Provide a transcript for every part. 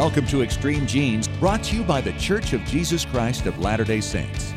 Welcome to Extreme Genes, brought to you by The Church of Jesus Christ of Latter day Saints.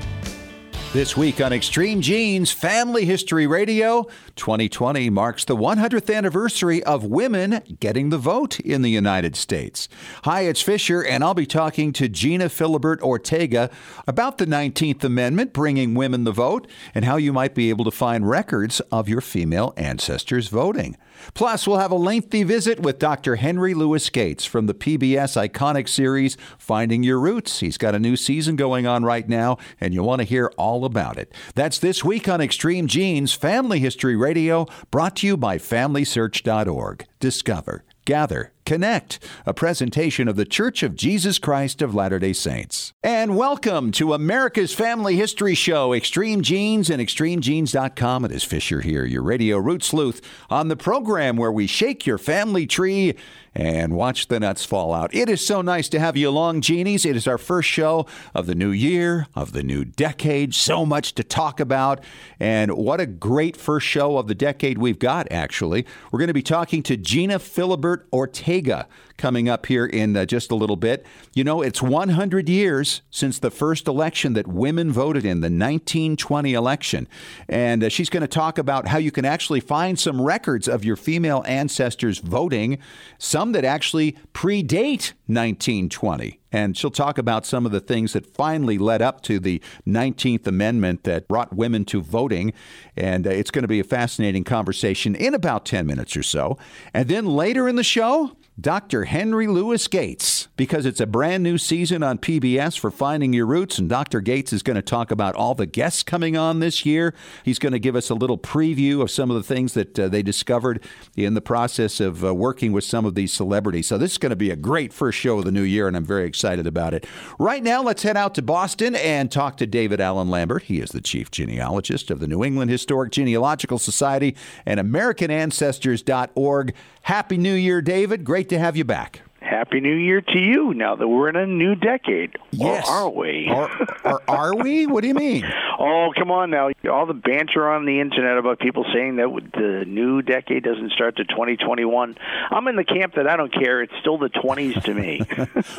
This week on Extreme Genes Family History Radio, 2020 marks the 100th anniversary of women getting the vote in the United States. Hi, it's Fisher, and I'll be talking to Gena Philibert Ortega about the 19th Amendment bringing women the vote and how you might be able to find records of your female ancestors voting. Plus, we'll have a lengthy visit with Dr. Henry Louis Gates from the PBS iconic series Finding Your Roots. He's got a new season going on right now, and you'll want to hear all about it. That's this week on Extreme Genes Family History Radio, brought to you by FamilySearch.org. Discover, gather, Connect, a presentation of the Church of Jesus Christ of Latter day Saints. And welcome to America's Family History Show, Extreme Genes and ExtremeGenes.com. It is Fisher here, your radio root sleuth, on the program where we shake your family tree and watch the nuts fall out. It is so nice to have you along, Genies. It is our first show of the new year, of the new decade. So much to talk about. And what a great first show of the decade we've got, actually. We're going to be talking to Gena Philibert Ortega coming up here in uh, just a little bit. You know, it's 100 years since the first election that women voted in, the 1920 election. And uh, she's going to talk about how you can actually find some records of your female ancestors voting, some that actually predate 1920. And she'll talk about some of the things that finally led up to the 19th Amendment that brought women to voting. And uh, it's going to be a fascinating conversation in about 10 minutes or so. And then later in the show, Dr. Henry Louis Gates, because it's a brand new season on PBS for Finding Your Roots, and Dr. Gates is going to talk about all the guests coming on this year. He's going to give us a little preview of some of the things that uh, they discovered in the process of uh, working with some of these celebrities. So, this is going to be a great first show of the new year, and I'm very excited about it. Right now, let's head out to Boston and talk to David Allen Lambert. He is the chief genealogist of the New England Historic Genealogical Society and AmericanAncestors.org. Happy New Year, David. Great to have you back. Happy New Year to you now that we're in a new decade. Yes. Or are we? Or, or are we? What do you mean? oh, come on now. All the banter on the internet about people saying that the new decade doesn't start to 2021. I'm in the camp that I don't care. It's still the 20s to me.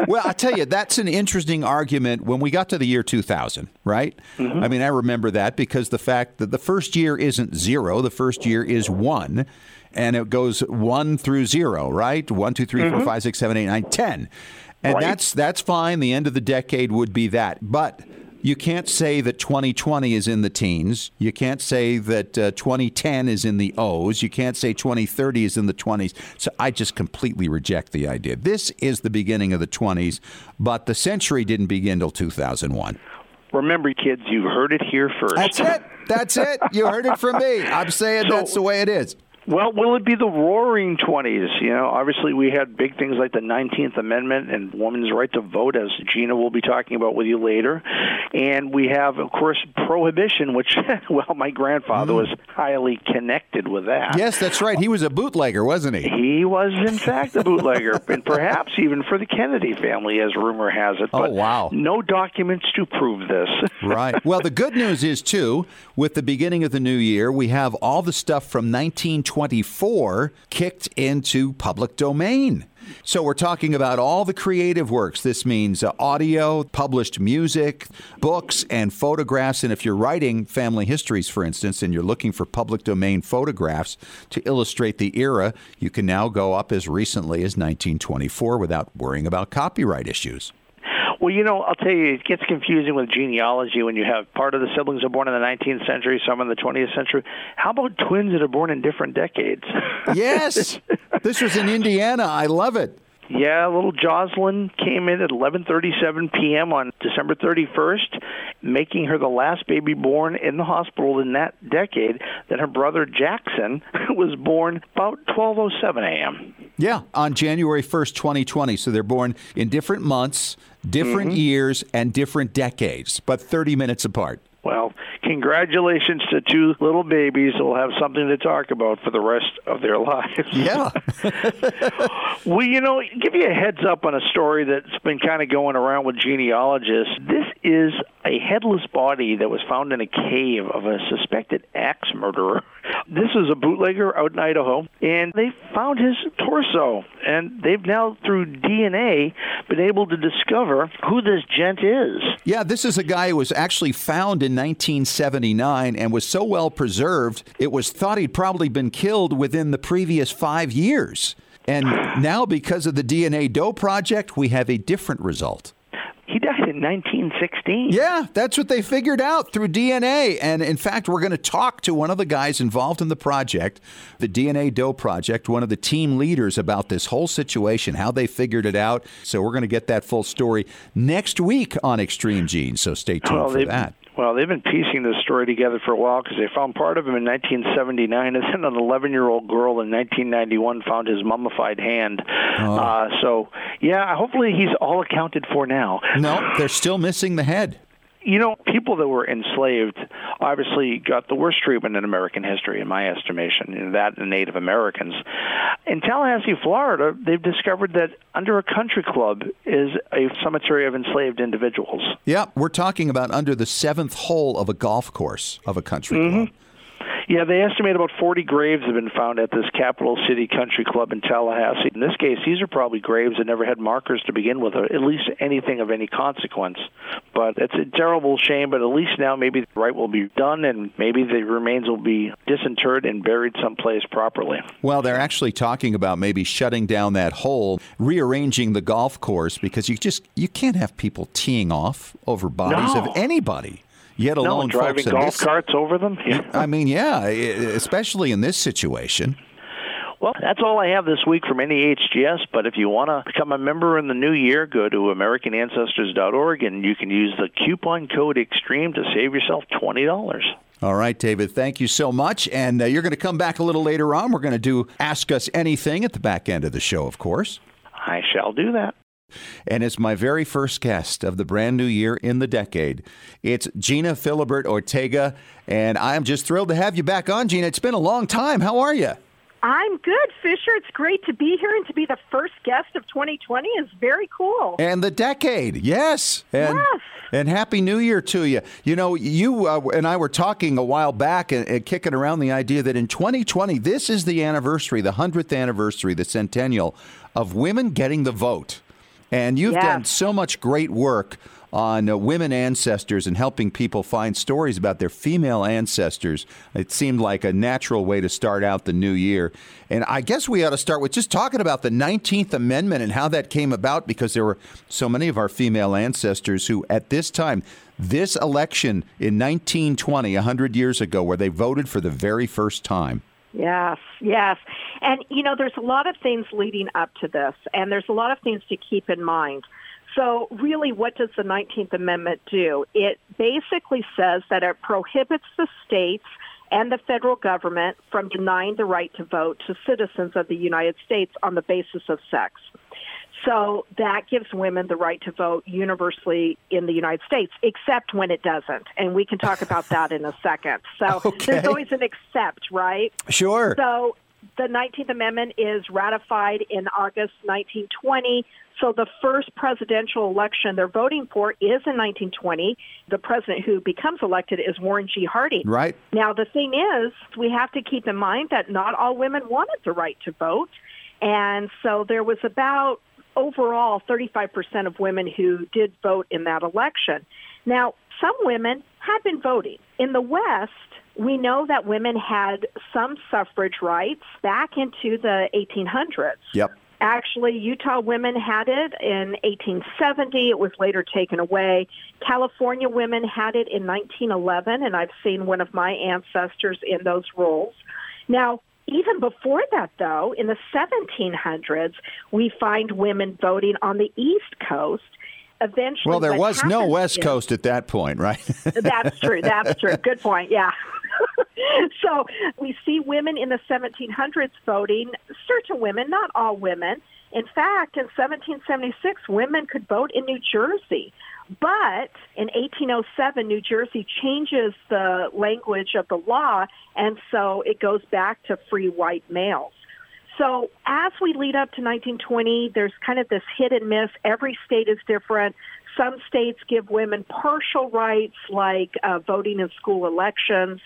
well, I tell you, that's an interesting argument when we got to the year 2000, right? Mm-hmm. I mean, I remember that because the fact that the first year isn't zero, the first year is one and it goes one through zero, right? One, two, three, mm-hmm. four, five, six, seven, eight, nine, ten, and right. that's that's fine. The end of the decade would be that, but you can't say that 2020 is in the teens. You can't say that uh, 2010 is in the O's. You can't say 2030 is in the 20s. So I just completely reject the idea. This is the beginning of the 20s, but the century didn't begin till 2001. Remember, kids, you heard it here first. That's it. That's it. You heard it from me. I'm saying so, that's the way it is. Well, will it be the roaring 20s? You know, obviously we had big things like the 19th Amendment and women's right to vote, as Gena will be talking about with you later. And we have, of course, prohibition, which, well, my grandfather mm. was highly connected with that. Yes, that's right. He was a bootlegger, wasn't he? He was, in fact, a bootlegger, and perhaps even for the Kennedy family, as rumor has it. Oh, but oh, wow. No documents to prove this. right. Well, the good news is, too, with the beginning of the new year, we have all the stuff from 1920. 2024 kicked into public domain. So we're talking about all the creative works. This means uh, audio, published music, books, and photographs. And if you're writing family histories, for instance, and you're looking for public domain photographs to illustrate the era, you can now go up as recently as 1924 without worrying about copyright issues. Well, you know, I'll tell you, it gets confusing with genealogy when you have part of the siblings are born in the 19th century, some in the 20th century. How about twins that are born in different decades? yes. this was in Indiana. I love it. Yeah, little Jocelyn came in at 11:37 p.m. on December 31st, making her the last baby born in the hospital in that decade. Then her brother Jackson was born about 12:07 a.m. Yeah, on January 1st, 2020. So they're born in different months, different mm-hmm. years, and different decades, but 30 minutes apart. Well, congratulations to two little babies who will have something to talk about for the rest of their lives. Yeah. well, you know, give you a heads up on a story that's been kind of going around with genealogists. This is a headless body that was found in a cave of a suspected axe murderer. This is a bootlegger out in Idaho, and they found his torso, and they've now, through DNA, been able to discover who this gent is. Yeah, this is a guy who was actually found in 1979 and was so well preserved, it was thought he'd probably been killed within the previous five years. And now, because of the DNA Doe project, we have a different result. He died in 1916. Yeah, that's what they figured out through DNA. And in fact, we're going to talk to one of the guys involved in the project, the DNA Doe project, one of the team leaders about this whole situation, how they figured it out. So we're going to get that full story next week on Extreme Genes. So stay tuned well, for that. Well, they've been piecing this story together for a while because they found part of him in 1979, and then an 11-year-old girl in 1991 found his mummified hand. Oh. Uh, so, yeah, hopefully he's all accounted for now. No, they're still missing the head you know, people that were enslaved obviously got the worst treatment in American history, in my estimation, you know, that and Native Americans. In Tallahassee, Florida, they've discovered that under a country club is a cemetery of enslaved individuals. Yeah, we're talking about under the seventh hole of a golf course of a country mm-hmm. club. Yeah, they estimate about 40 graves have been found at this Capital City Country Club in Tallahassee. In this case, these are probably graves that never had markers to begin with, or at least anything of any consequence. But it's a terrible shame, but at least now maybe the right will be done and maybe the remains will be disinterred and buried someplace properly. Well, they're actually talking about maybe shutting down that hole, rearranging the golf course because you just you can't have people teeing off over bodies no. of anybody yet alone no, driving golf carts over them. Yeah. I mean, yeah, especially in this situation. Well, that's all I have this week from NEHGS. But if you want to become a member in the new year, go to AmericanAncestors.org and you can use the coupon code EXTREME to save yourself $20. All right, David, thank you so much. And uh, you're going to come back a little later on. We're going to do Ask Us Anything at the back end of the show, of course. I shall do that and it's my very first guest of the brand new year in the decade. It's Gena Philibert Ortega, and I'm just thrilled to have you back on, Gena. It's been a long time. How are you? I'm good, Fisher. It's great to be here and to be the first guest of 2020 is very cool. And the decade, yes. And, yes. And happy New Year to you. You know, you uh, and I were talking a while back and, and kicking around the idea that in 2020, this is the anniversary, the 100th anniversary, the centennial of women getting the vote. And you've done so much great work on uh, women ancestors and helping people find stories about their female ancestors. It seemed like a natural way to start out the new year. And I guess we ought to start with just talking about the 19th Amendment and how that came about because there were so many of our female ancestors who, at this time, this election in 1920, 100 years ago, where they voted for the very first time. Yes, yes. And, you know, there's a lot of things leading up to this, and there's a lot of things to keep in mind. So, really, what does the 19th Amendment do? It basically says that it prohibits the states and the federal government from denying the right to vote to citizens of the United States on the basis of sex. So that gives women the right to vote universally in the United States, except when it doesn't. And we can talk about that in a second. So okay. there's always an except, right? Sure. So the 19th Amendment is ratified in August 1920. So the first presidential election they're voting for is in 1920. The president who becomes elected is Warren G. Harding. Right. Now the thing is, we have to keep in mind that not all women wanted the right to vote. And so there was about overall 35% of women who did vote in that election. Now, some women had been voting. In the West, we know that women had some suffrage rights back into the 1800s. Yep. Actually, Utah women had it in 1870. It was later taken away. California women had it in 1911, and I've seen one of my ancestors in those rolls. Now, even before that, though, in the 1700s, we find women voting on the East Coast. Eventually, well, there was no West is, Coast at that point, right? that's true. That's true. Good point. Yeah. so we see women in the 1700s voting, certain women, not all women. In fact, in 1776, women could vote in New Jersey. But in 1807, New Jersey changes the language of the law, and so it goes back to free white males. So as we lead up to 1920, there's kind of this hit and miss. Every state is different. Some states give women partial rights, like uh, voting in school elections.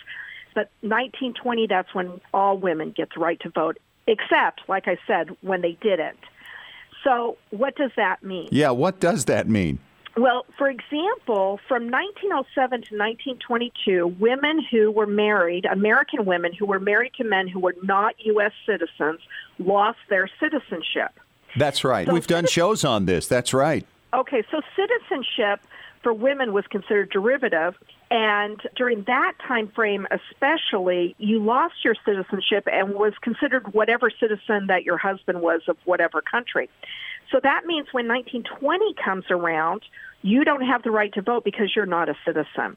but 1920, that's when all women get the right to vote, except, like I said, when they didn't. So, what does that mean? Yeah, what does that mean? Well, for example, from 1907 to 1922, women who were married, American women who were married to men who were not U.S. citizens, lost their citizenship. That's right. So We've done shows on this. That's right. Okay, so citizenship for women was considered derivative, and during that time frame especially, you lost your citizenship and was considered whatever citizen that your husband was of whatever country. So that means when 1920 comes around, you don't have the right to vote because you're not a citizen.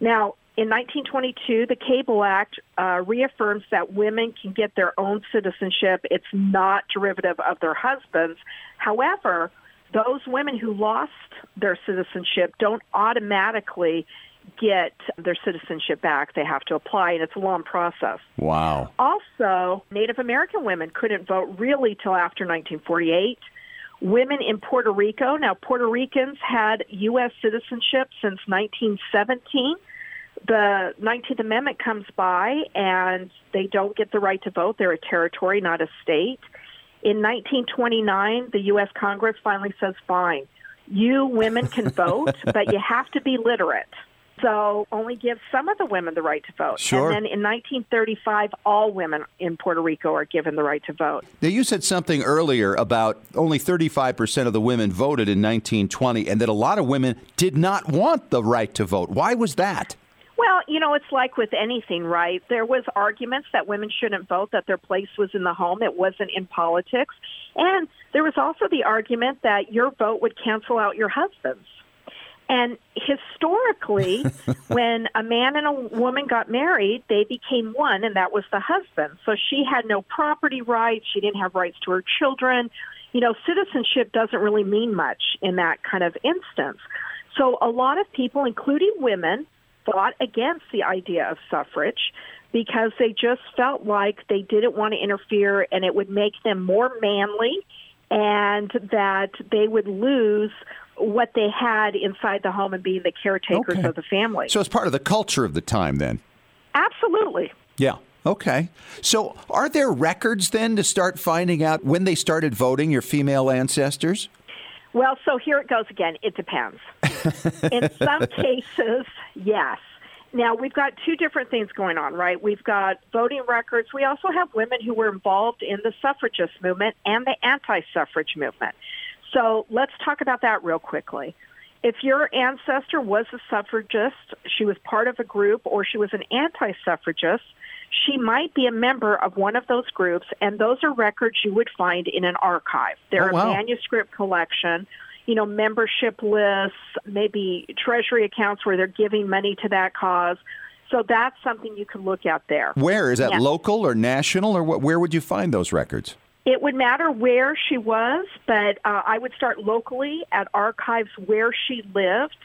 Now, in 1922, the Cable Act uh, reaffirms that women can get their own citizenship. It's not derivative of their husbands. However, those women who lost their citizenship don't automatically get their citizenship back. They have to apply, and it's a long process. Wow. Also, Native American women couldn't vote really till after 1948. Women in Puerto Rico, now Puerto Ricans had U.S. citizenship since 1917. The 19th Amendment comes by and they don't get the right to vote. They're a territory, not a state. In 1929, the U.S. Congress finally says, fine, you women can vote, but you have to be literate. So only give some of the women the right to vote. Sure. And then in 1935, all women in Puerto Rico are given the right to vote. Now, you said something earlier about only 35% of the women voted in 1920 and that a lot of women did not want the right to vote. Why was that? Well, you know, it's like with anything, right? There was arguments that women shouldn't vote, that their place was in the home, it wasn't in politics. And there was also the argument that your vote would cancel out your husband's. And historically, when a man and a woman got married, they became one, and that was the husband. So she had no property rights. She didn't have rights to her children. You know, citizenship doesn't really mean much in that kind of instance. So a lot of people, including women, fought against the idea of suffrage because they just felt like they didn't want to interfere and it would make them more manly and that they would lose what they had inside the home and being the caretakers okay. of the family. So it's part of the culture of the time then? Absolutely. Yeah. Okay. So are there records then to start finding out when they started voting, your female ancestors? Well, so here it goes again. It depends. In some cases, yes. Now, we've got two different things going on, right? We've got voting records. We also have women who were involved in the suffragist movement and the anti suffrage movement. So let's talk about that real quickly. If your ancestor was a suffragist, she was part of a group, or she was an anti suffragist, she might be a member of one of those groups, and those are records you would find in an archive. They're oh, wow. a manuscript collection, you know, membership lists, maybe treasury accounts where they're giving money to that cause. So that's something you can look at there. Where is that yeah. local or national, or what, where would you find those records? It would matter where she was, but uh, I would start locally at archives where she lived.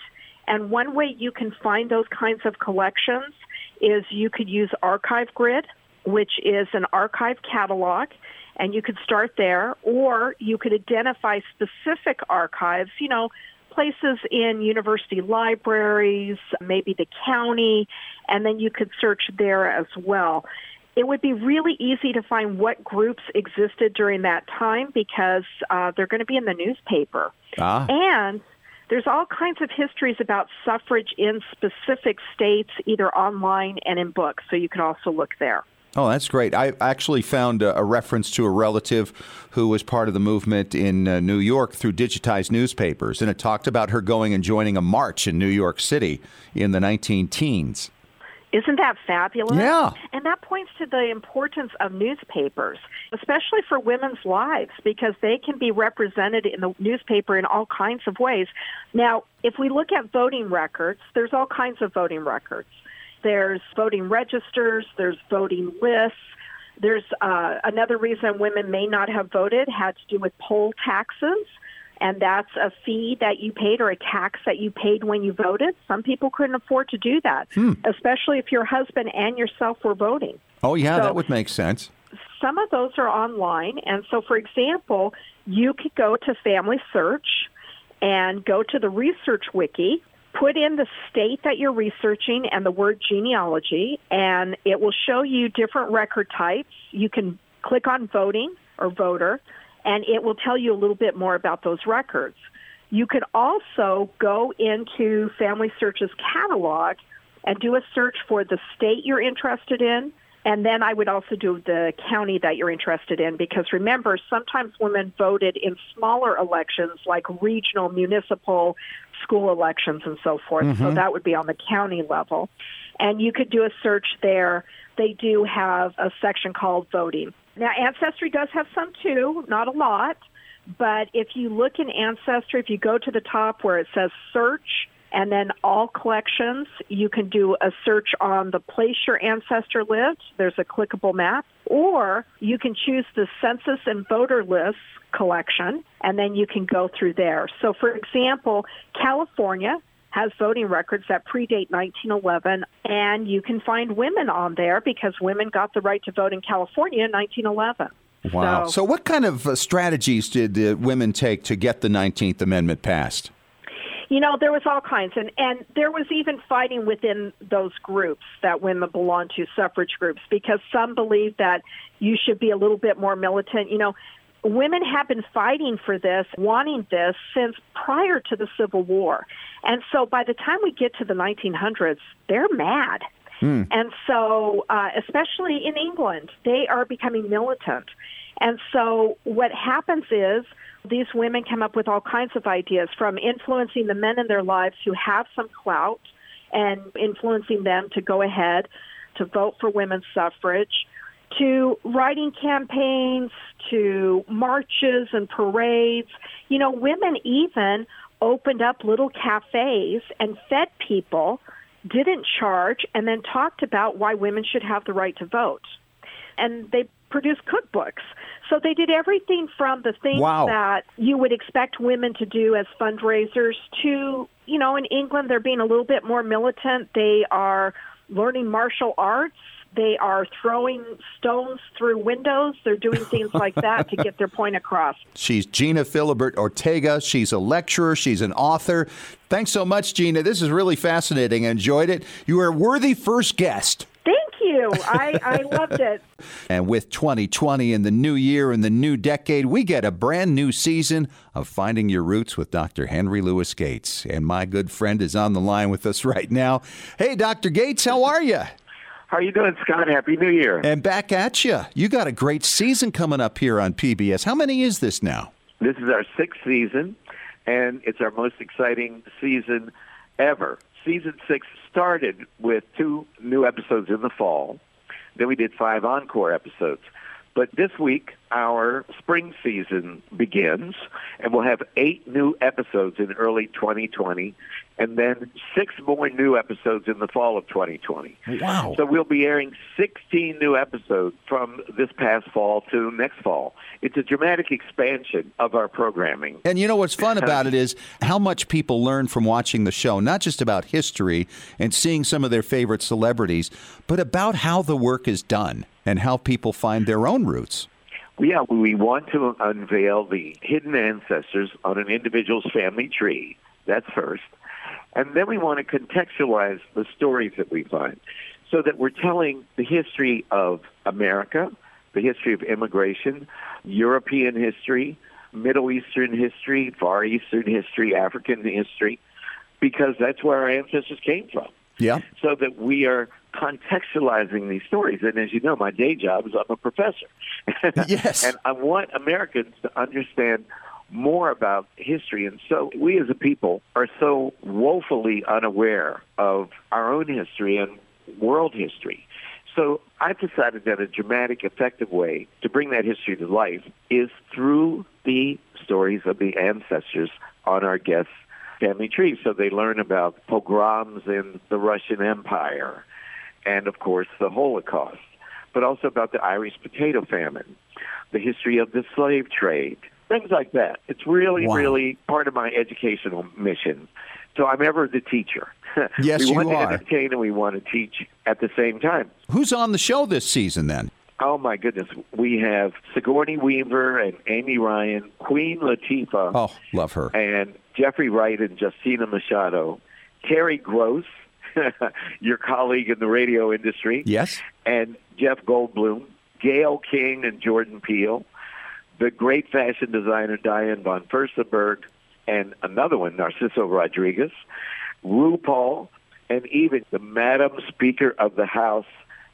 And one way you can find those kinds of collections is you could use Archive Grid, which is an archive catalog, and you could start there, or you could identify specific archives, you know, places in university libraries, maybe the county, and then you could search there as well it would be really easy to find what groups existed during that time because uh, they're going to be in the newspaper. Ah. And there's all kinds of histories about suffrage in specific states, either online and in books, so you can also look there. Oh, that's great. I actually found a, reference to a relative who was part of the movement in uh, New York through digitized newspapers, and it talked about her going and joining a march in New York City in the 19 teens. Isn't that fabulous? Yeah. And that points to the importance of newspapers, especially for women's lives, because they can be represented in the newspaper in all kinds of ways. Now, if we look at voting records, there's all kinds of voting records. There's voting registers, there's voting lists. There's uh, another reason women may not have voted had to do with poll taxes and that's a fee that you paid or a tax that you paid when you voted. Some people couldn't afford to do that, hmm. especially if your husband and yourself were voting. Oh, yeah, so that would make sense. Some of those are online. And so, for example, you could go to Family Search and go to the Research Wiki, put in the state that you're researching and the word genealogy, and it will show you different record types. You can click on voting or voter, and it will tell you a little bit more about those records. You could also go into Family Search's catalog and do a search for the state you're interested in. And then I would also do the county that you're interested in because remember, sometimes women voted in smaller elections like regional, municipal, school elections, and so forth. Mm-hmm. So that would be on the county level. And you could do a search there. They do have a section called voting. Now, Ancestry does have some too, not a lot. But if you look in Ancestry, if you go to the top where it says search, and then all collections, you can do a search on the place your ancestor lived. There's a clickable map. Or you can choose the census and voter lists collection, and then you can go through there. So, for example, California has voting records that predate 1911, and you can find women on there because women got the right to vote in California in 1911. Wow. So, so what kind of uh, strategies did uh, women take to get the 19th Amendment passed? You know, there was all kinds, and and there was even fighting within those groups that women belong to, suffrage groups, because some believed that you should be a little bit more militant. You know, women have been fighting for this, wanting this since prior to the Civil War, and so by the time we get to the 1900s, they're mad. Hmm. And so, uh, especially in England, they are becoming militant. And so, what happens is these women come up with all kinds of ideas from influencing the men in their lives who have some clout and influencing them to go ahead to vote for women's suffrage to writing campaigns to marches and parades. You know, women even opened up little cafes and fed people, didn't charge, and then talked about why women should have the right to vote. And they produced cookbooks. So they did everything from the things wow. that you would expect women to do as fundraisers to, you know, in England, they're being a little bit more militant. They are learning martial arts. They are throwing stones through windows. They're doing things like that to get their point across. She's Gena Philibert Ortega. She's a lecturer. She's an author. Thanks so much, Gena. This is really fascinating. I enjoyed it. You are a worthy first guest Thank you. I, I loved it. And with 2020 and the new year and the new decade, we get a brand new season of Finding Your Roots with Dr. Henry Louis Gates. And my good friend is on the line with us right now. Hey, Dr. Gates, how are you? How are you doing, Scott? Happy New Year. And back at you. You got a great season coming up here on PBS. How many is this now? This is our sixth season, and it's our most exciting season ever season six started with two new episodes in the fall. Then we did five encore episodes. But this week, our spring season begins, and we'll have eight new episodes in early 2020, and then six more new episodes in the fall of 2020. Wow. So we'll be airing 16 new episodes from this past fall to next fall. It's a dramatic expansion of our programming. And you know what's fun about it is how much people learn from watching the show, not just about history and seeing some of their favorite celebrities, but about how the work is done and how people find their own roots. Yeah, we want to unveil the hidden ancestors on an individual's family tree. That's first. And then we want to contextualize the stories that we find so that we're telling the history of America, the history of immigration, European history, Middle Eastern history, Far Eastern history, African history, because that's where our ancestors came from. Yeah. So that we are contextualizing these stories. And as you know, my day job is I'm a professor. yes. and I want Americans to understand more about history. And so we as a people are so woefully unaware of our own history and world history. So I've decided that a dramatic, effective way to bring that history to life is through the stories of the ancestors on our guests' family trees. So they learn about pogroms in the Russian Empire and, of course, the Holocaust, but also about the Irish potato famine, the history of the slave trade, things like that. It's really, wow. really part of my educational mission. So I'm ever the teacher. Yes, we want to entertain and we want to teach at the same time. Who's on the show this season then? Oh my goodness, we have Sigourney Weaver and Amy Ryan, Queen Latifah. Oh, love her. And Jeffrey Wright and Justina Machado, Terry Gross, your colleague in the radio industry. Yes. And Jeff Goldblum, Gayle King and Jordan Peele, the great fashion designer Diane von Furstenberg, and another one, Narciso Rodriguez, RuPaul, and even the Madam Speaker of the House,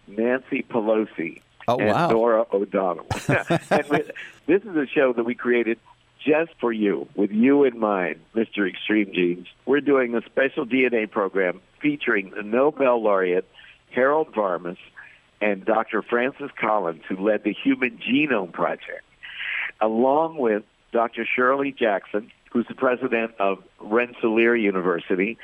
Nancy Pelosi. Oh, and wow. Norah O'Donnell. and we, this is a show that we created just for you, with you in mind, Mr. Extreme Genes. We're doing a special DNA program featuring the Nobel laureate Harold Varmus and Dr. Francis Collins, who led the Human Genome Project, along with Dr. Shirley Jackson, who's the president of Rensselaer University,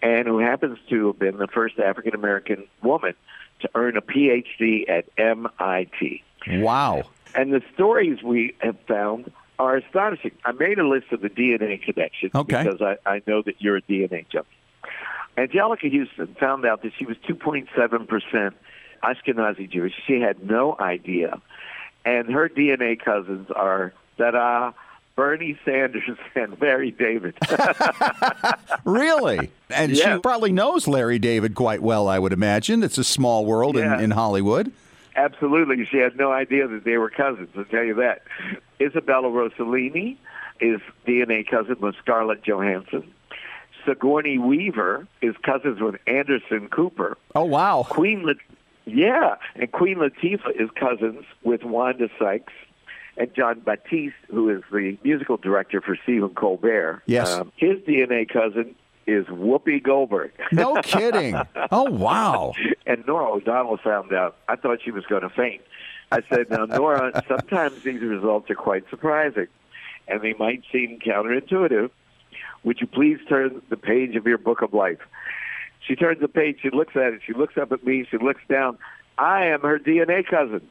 and who happens to have been the first African American woman to earn a PhD at MIT. Wow. And the stories we have found are astonishing. I made a list of the DNA connections Okay. because I, I know that you're a DNA junkie. Anjelica Huston found out that she was 2.7% Ashkenazi Jewish. She had no idea. And her DNA cousins are, ta-da, uh, Bernie Sanders and Larry David. Really? And Yeah. she probably knows Larry David quite well, I would imagine. It's a small world Yeah. in, in Hollywood. Absolutely. She had no idea that they were cousins, I'll tell you that. Isabella Rossellini is DNA cousin with Scarlett Johansson. Sigourney Weaver is cousins with Anderson Cooper. Oh, wow. Queen yeah, and Queen Latifah is cousins with Wanda Sykes. And Jon Batiste, who is the musical director for Stephen Colbert. Yes. um, his DNA cousin is Whoopi Goldberg. No kidding. Oh, wow. And Norah O'Donnell found out. I thought she was going to faint. I said, "Now, Norah, sometimes these results are quite surprising, and they might seem counterintuitive. Would you please turn the page of your book of life?" She turns the page. She looks at it. She looks up at me. She looks down. I am her DNA cousin,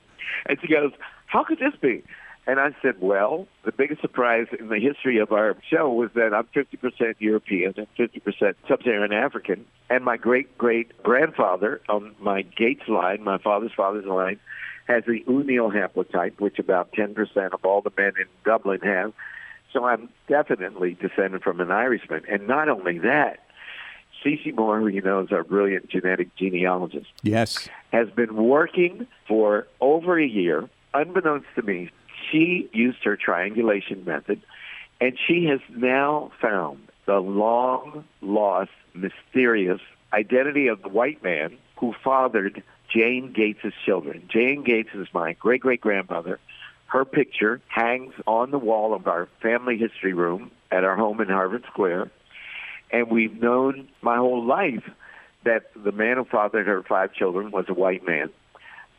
and she goes, "How could this be?" And I said, well, the biggest surprise in the history of our show was that I'm 50% European and 50% Sub-Saharan African. And my great-great-grandfather on my Gates line, my father's father's line, has the Uí Néill haplotype, which about 10% of all the men in Dublin have. So I'm definitely descended from an Irishman. And not only that, Cece Moore, who you know is our brilliant genetic genealogist, Yes. has been working for over a year. Unbeknownst to me, she used her triangulation method, and she has now found the long lost, mysterious identity of the white man who fathered Jane Gates' children. Jane Gates is my great great grandmother. Her picture hangs on the wall of our family history room at our home in Harvard Square. And we've known my whole life that the man who fathered her five children was a white man,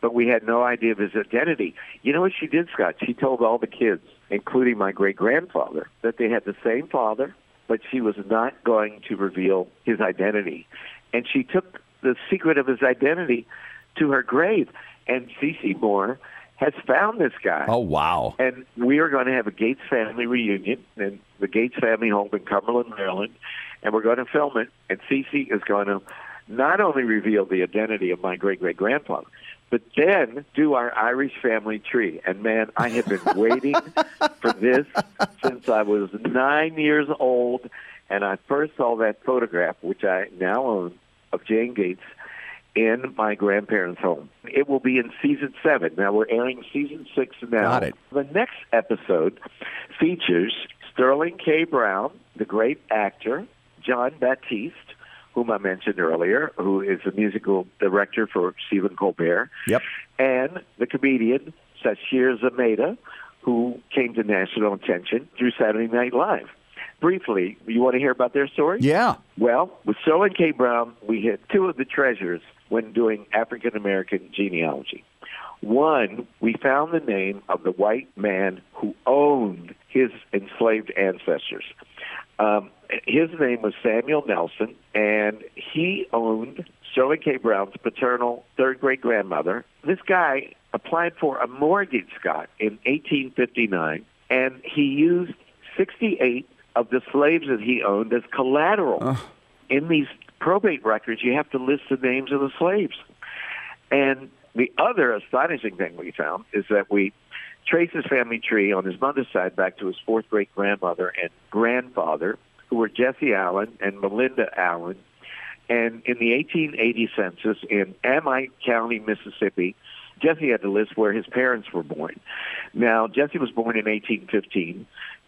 but we had no idea of his identity. You know what she did, Scott? She told all the kids, including my great grandfather, that they had the same father, but she was not going to reveal his identity. And she took the secret of his identity to her grave. And Cece Moore has found this guy. Oh, wow. And we are going to have a Gates family reunion in the Gates family home in Cumberland, Maryland. And we're going to film it. And Cece is going to not only reveal the identity of my great great grandfather, but then do our Irish family tree. And man, I have been waiting for this since I was nine years old. And I first saw that photograph, which I now own, of Jane Gates in my grandparents' home. It will be in season seven. Now we're airing season six now. Got it. The next episode features Sterling K. Brown, the great actor, Jon Batiste, whom I mentioned earlier, who is the musical director for Stephen Colbert, Yep. and the comedian Sasheer Zamata, who came to national attention through Saturday Night Live. Briefly, you want to hear about their story? Yeah. Well, with Sterling K. Brown, we hit two of the treasures when doing African American genealogy. One, we found the name of the white man who owned his enslaved ancestors. Um, his name was Samuel Nelson, and he owned Sterling K. Brown's paternal third great grandmother. This guy applied for a mortgage, Scott, in 1859, and he used 68 of the slaves that he owned as collateral. In these probate records, you have to list the names of the slaves. And the other astonishing thing we found is that we traced his family tree on his mother's side back to his fourth great grandmother and grandfather, who were Jesse Allen and Melinda Allen. And in the 1880 census in Amite County, Mississippi, Jesse had to list where his parents were born. Now, Jesse was born in 1815,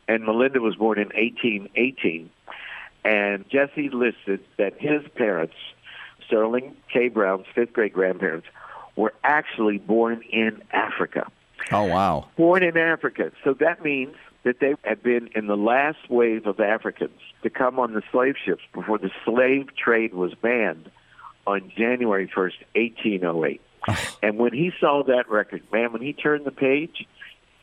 and Melinda was born in 1818. And Jesse listed that his parents, Sterling K. Brown's fifth great grandparents, were actually born in Africa. Oh, wow. Born in Africa. So that means that they had been in the last wave of Africans to come on the slave ships before the slave trade was banned on January 1st, 1808. and when he saw that record, man, when he turned the page,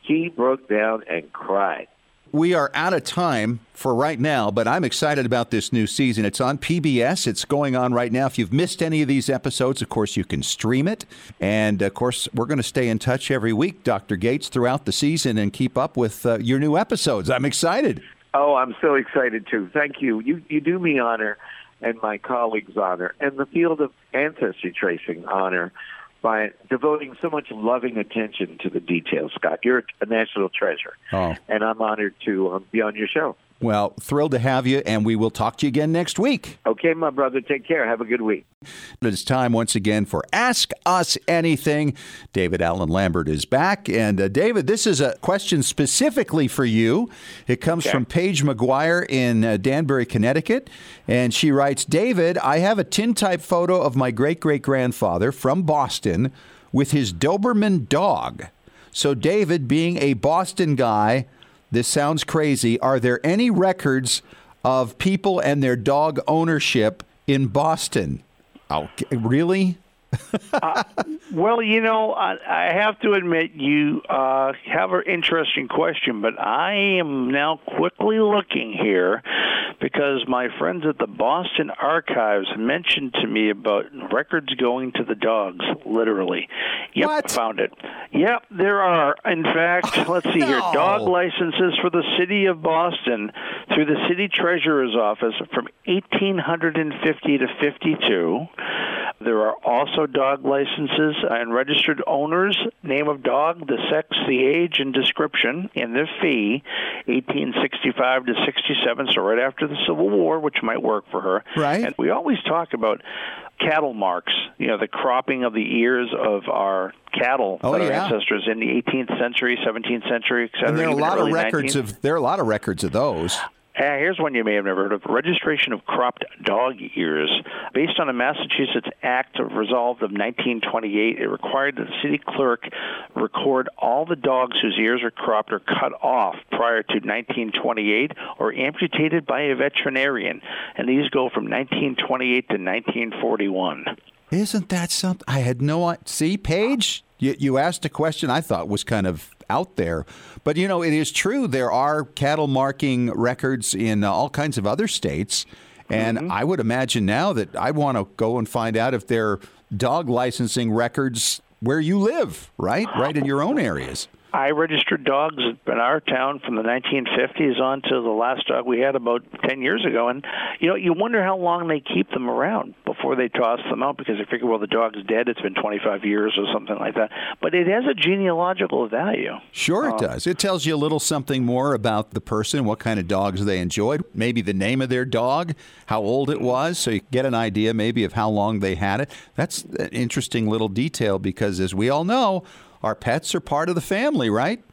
he broke down and cried. We are out of time for right now, but I'm excited about this new season. It's on PBS. It's going on right now. If you've missed any of these episodes, of course, you can stream it. And of course, we're going to stay in touch every week, Dr. Gates, throughout the season and keep up with uh, your new episodes. I'm excited. Oh, I'm so excited too. Thank you. You you do me honor and my colleagues honor and the field of ancestry tracing honor by devoting so much loving attention to the details, Scott. You're a national treasure. Oh. And I'm honored to um, be on your show. Well, thrilled to have you, and we will talk to you again next week. Okay, my brother. Take care. Have a good week. It's time once again for Ask Us Anything. David Allen Lambert is back. And uh, David, this is a question specifically for you. It comes Okay. from Paige McGuire in uh, Danbury, Connecticut. And she writes David, I have a tintype photo of my great great grandfather from Boston with his Doberman dog. So, David, being a Boston guy, this sounds crazy. Are there any records of people and their dog ownership in Boston? Oh, really? Well, you know, I, I have to admit you uh, have an interesting question, but I am now quickly looking here because my friends at the Boston Archives mentioned to me about records going to the dogs, literally. Yep, What? found it. Yep, there are. In fact, let's see here dog licenses for the city of Boston through the city treasurer's office from 1850 to 52. There are also dog licenses and registered owners, name of dog, the sex, the age, and description, and the fee, 1865 to 67, so right after the Civil War, which might work for her. Right. And we always talk about cattle marks, you know, the cropping of the ears of our cattle Oh, that our ancestors in the 18th century, 17th century, et cetera. And there are a lot of records 19th. of there are a lot of records of those. Uh, here's one you may have never heard of registration of cropped dog ears. Based on a Massachusetts Act of Resolved of 1928, it required that the city clerk record all the dogs whose ears are cropped or cut off prior to 1928 or amputated by a veterinarian. And these go from 1928 to 1941. Isn't that something? I had no i- see, Paige. You, you asked a question I thought was kind of out there, but you know it is true. There are cattle marking records in uh, all kinds of other states, and I would imagine now that I want to go and find out if there are dog licensing records where you live, right, right in your own areas. I registered dogs in our town from the 1950s on to the last dog we had about 10 years ago. And, you know, you wonder how long they keep them around before they toss them out because they figure, well, the dog's dead. It's been 25 years or something like that. But it has a genealogical value. Sure, it um, does. It tells you a little something more about the person, what kind of dogs they enjoyed, maybe the name of their dog, how old it was, so you get an idea maybe of how long they had it. That's an interesting little detail because, as we all know, our pets are part of the family, right?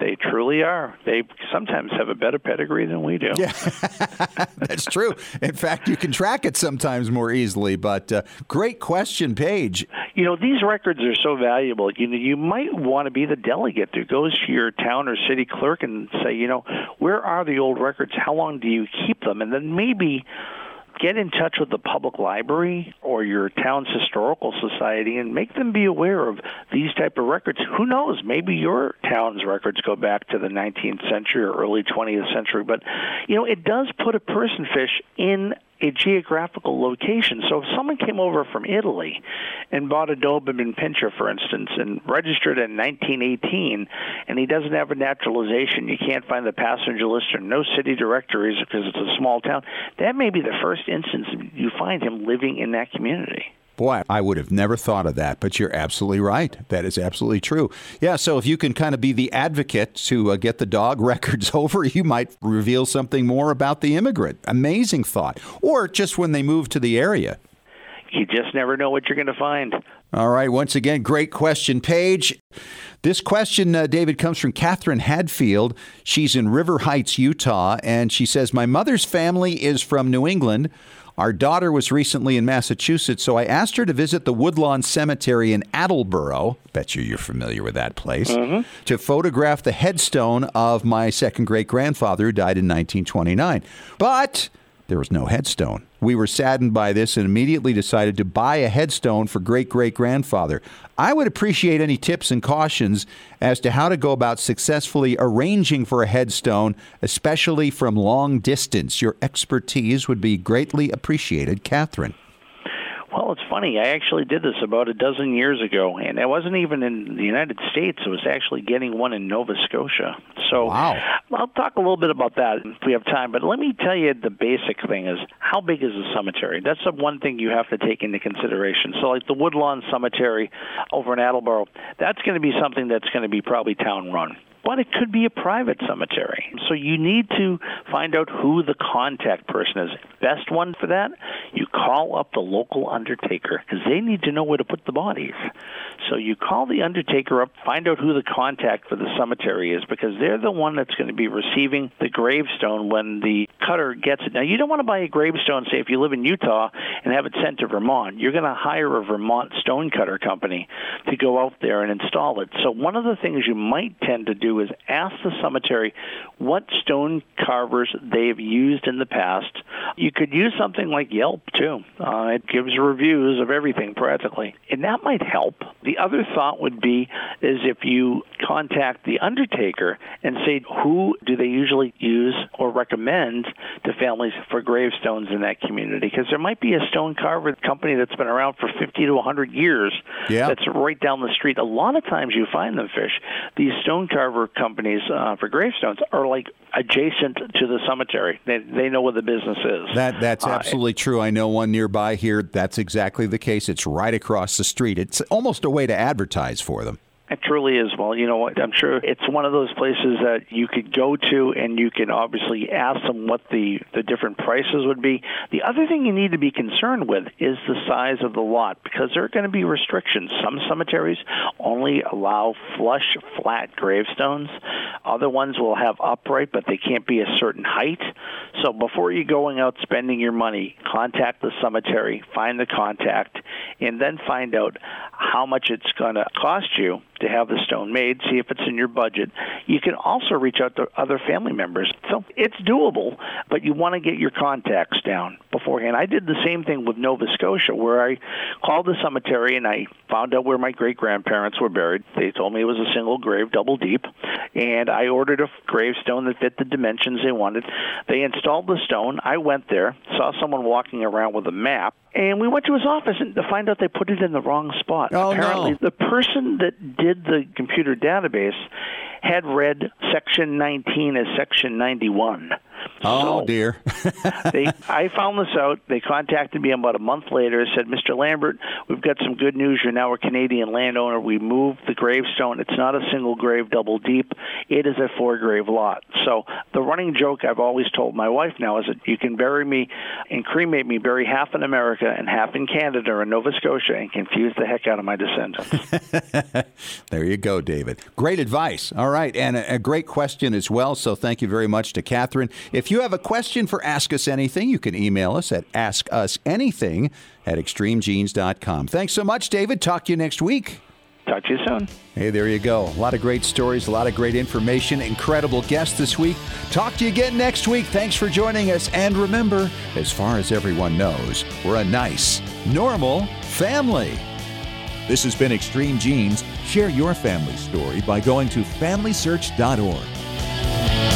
They truly are. They sometimes have a better pedigree than we do. Yeah, that's true. In fact, you can track it sometimes more easily. But uh, great question, Paige. You know, these records are so valuable. You know, you might want to be the delegate who goes to your town or city clerk and say, you know, where are the old records? How long do you keep them? And then maybe get in touch with the public library or your town's historical society and make them be aware of these type of records. Who knows? Maybe your town's records go back to the 19th century or early 20th century. But you know, it does put a person fish in a geographical location. So if someone came over from Italy and bought a Doberman Pinscher, for instance, and registered in 1918, and he doesn't have a naturalization, you can't find the passenger list or no city directories because it's a small town, that may be the first instance you find him living in that community. Boy, I would have never thought of that, but you're absolutely right. That is absolutely true. Yeah, so if you can kind of be the advocate to uh, get the dog records over, you might reveal something more about the immigrant. Amazing thought. Or just when they move to the area. You just never know what you're going to find. All right, once again, great question, Paige. This question, uh, David, comes from Catherine Hadfield. She's in River Heights, Utah, and she says, My mother's family is from New England. Our daughter was recently in Massachusetts, so I asked her to visit the Woodlawn Cemetery in Attleboro. Bet you you're familiar with that place. Mm-hmm. To photograph the headstone of my second great grandfather who died in 1929. But there was no headstone. We were saddened by this and immediately decided to buy a headstone for great great grandfather. I would appreciate any tips and cautions as to how to go about successfully arranging for a headstone, especially from long distance. Your expertise would be greatly appreciated, Catherine. Well, it's funny. I actually did this about a dozen years ago, and it wasn't even in the United States. It was actually getting one in Nova Scotia. So wow. I'll talk a little bit about that if we have time. But let me tell you the basic thing is how big is the cemetery? That's the one thing you have to take into consideration. So, like the Woodlawn Cemetery over in Attleboro, that's going to be something that's going to be probably town run but it could be a private cemetery. So you need to find out who the contact person is. Best one for that, you call up the local undertaker because they need to know where to put the bodies. So you call the undertaker up, find out who the contact for the cemetery is because they're the one that's going to be receiving the gravestone when the cutter gets it. Now you don't want to buy a gravestone, say if you live in Utah and have it sent to Vermont. You're going to hire a Vermont stone cutter company to go out there and install it. So one of the things you might tend to do is ask the cemetery what stone carvers they've used in the past. You could use something like Yelp too. Uh, it gives reviews of everything practically, and that might help. The other thought would be is if you contact the undertaker and say who do they usually use or recommend to families for gravestones in that community because there might be a stone carver company that's been around for 50 to 100 years yeah. that's right down the street. A lot of times you find them fish. These stone carver companies uh, for gravestones are like adjacent to the cemetery. They, they know where the business is. That that's absolutely uh, true. I know one nearby here. That's exactly the case. It's right across the street. It's almost a way to advertise for them. It truly is. Well, you know what? I'm sure it's one of those places that you could go to and you can obviously ask them what the, the different prices would be. The other thing you need to be concerned with is the size of the lot because there are going to be restrictions. Some cemeteries only allow flush, flat gravestones. Other ones will have upright, but they can't be a certain height. So before you're going out spending your money, contact the cemetery, find the contact, and then find out how much it's going to cost you to have the stone made, see if it's in your budget. You can also reach out to other family members. So it's doable, but you want to get your contacts down beforehand. I did the same thing with Nova Scotia, where I called the cemetery and I found out where my great grandparents were buried. They told me it was a single grave, double deep, and I ordered a gravestone that fit the dimensions they wanted. They installed the stone. I went there, saw someone walking around with a map, and we went to his office and to find out they put it in the wrong spot. Oh, Apparently, no. the person that did the computer database had read section 19 as section 91. Oh so dear! they, I found this out. They contacted me about a month later. And said, "Mr. Lambert, we've got some good news. You're now a Canadian landowner. We moved the gravestone. It's not a single grave, double deep. It is a four grave lot." So the running joke I've always told my wife now is that you can bury me and cremate me, bury half in America and half in Canada or Nova Scotia, and confuse the heck out of my descendants. there you go, David. Great advice. All right, and a, a great question as well. So thank you very much to Catherine. If you have a question for Ask Us Anything, you can email us at askusanything at extremegenes.com. Thanks so much, David. Talk to you next week. Talk to you soon. Hey, there you go. A lot of great stories, a lot of great information, incredible guests this week. Talk to you again next week. Thanks for joining us. And remember, as far as everyone knows, we're a nice, normal family. This has been Extreme Genes. Share your family story by going to FamilySearch.org.